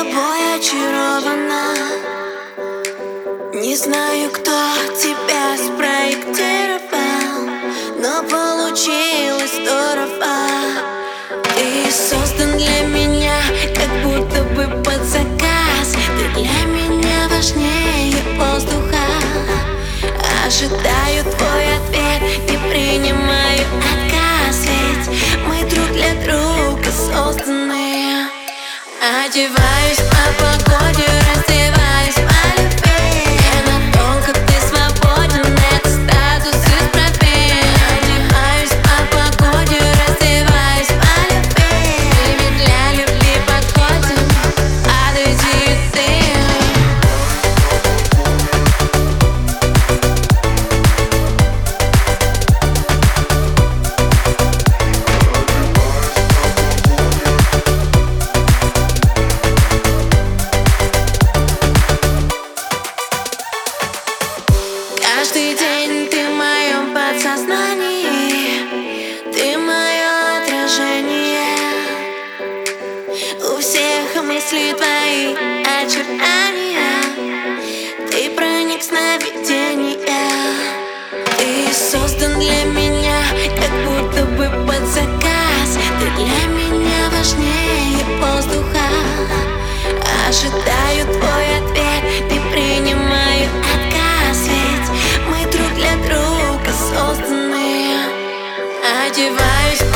тобой очарована. Не знаю, кто тебя спроектировал Но получилось здорово. Ты создан для меня, как будто бы под заказ. Ты для меня важнее воздуха. Ожидаю твой ответ, не принимаю отказ. Ведь мы друг для друга созданы. Одеваюсь У всех мысли твои очарования. Ты проник сновидения. Ты создан для меня, как будто бы под заказ. Ты для меня важнее воздуха. Ожидаю твой ответ, не принимаю отказ. Ведь мы друг для друга созданы. Одеваюсь